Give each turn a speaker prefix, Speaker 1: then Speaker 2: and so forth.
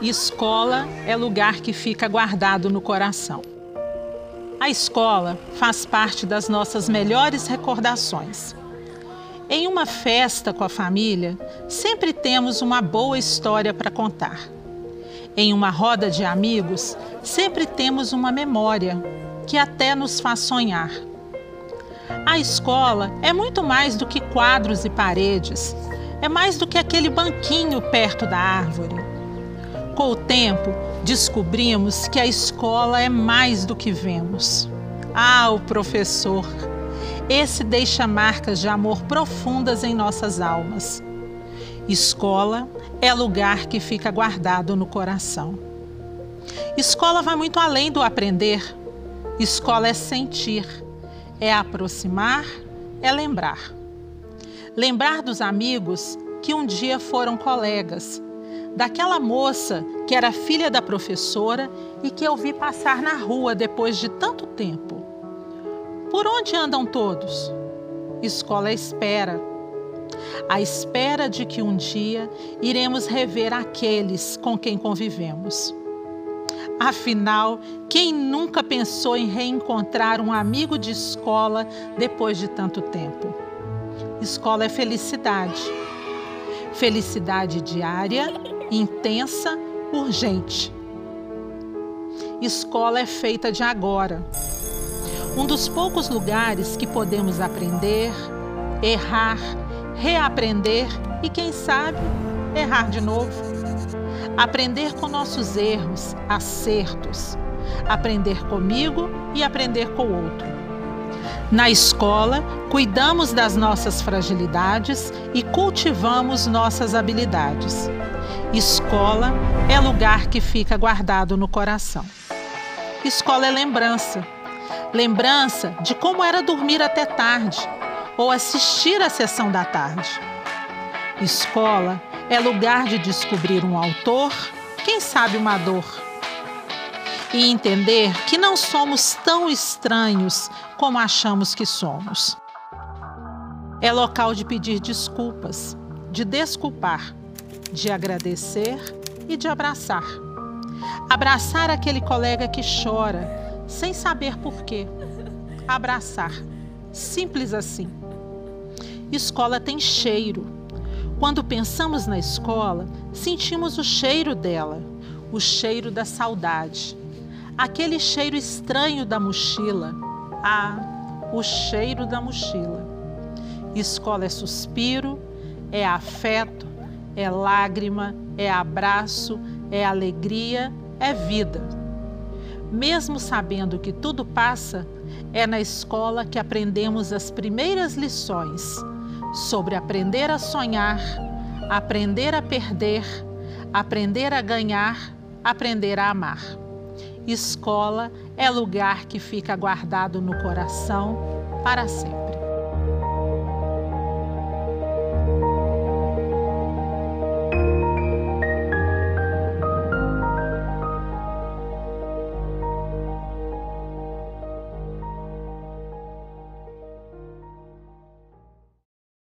Speaker 1: Escola é lugar que fica guardado no coração. A escola faz parte das nossas melhores recordações. Em uma festa com a família, sempre temos uma boa história para contar. Em uma roda de amigos, sempre temos uma memória que até nos faz sonhar. A escola é muito mais do que quadros e paredes, é mais do que aquele banquinho perto da árvore com o tempo, descobrimos que a escola é mais do que vemos. Ah, o professor! Esse deixa marcas de amor profundas em nossas almas. Escola é lugar que fica guardado no coração. Escola vai muito além do aprender. Escola é sentir, é aproximar, é lembrar. Lembrar dos amigos que um dia foram colegas daquela moça que era filha da professora e que eu vi passar na rua depois de tanto tempo. Por onde andam todos? Escola espera. A espera de que um dia iremos rever aqueles com quem convivemos. Afinal, quem nunca pensou em reencontrar um amigo de escola depois de tanto tempo? Escola é felicidade. Felicidade diária intensa, urgente. Escola é feita de agora. Um dos poucos lugares que podemos aprender, errar, reaprender e, quem sabe, errar de novo. Aprender com nossos erros, acertos. Aprender comigo e aprender com o outro. Na escola, cuidamos das nossas fragilidades e cultivamos nossas habilidades. Escola é lugar que fica guardado no coração. Escola é lembrança. Lembrança de como era dormir até tarde ou assistir à sessão da tarde. Escola é lugar de descobrir um autor, quem sabe uma dor. E entender que não somos tão estranhos como achamos que somos. É local de pedir desculpas, de desculpar de agradecer e de abraçar. Abraçar aquele colega que chora, sem saber porquê. Abraçar. Simples assim. Escola tem cheiro. Quando pensamos na escola, sentimos o cheiro dela, o cheiro da saudade. Aquele cheiro estranho da mochila. Ah, o cheiro da mochila. Escola é suspiro, é afeto, é lágrima, é abraço, é alegria, é vida. Mesmo sabendo que tudo passa, é na escola que aprendemos as primeiras lições sobre aprender a sonhar, aprender a perder, aprender a ganhar, aprender a amar. Escola é lugar que fica guardado no coração para sempre.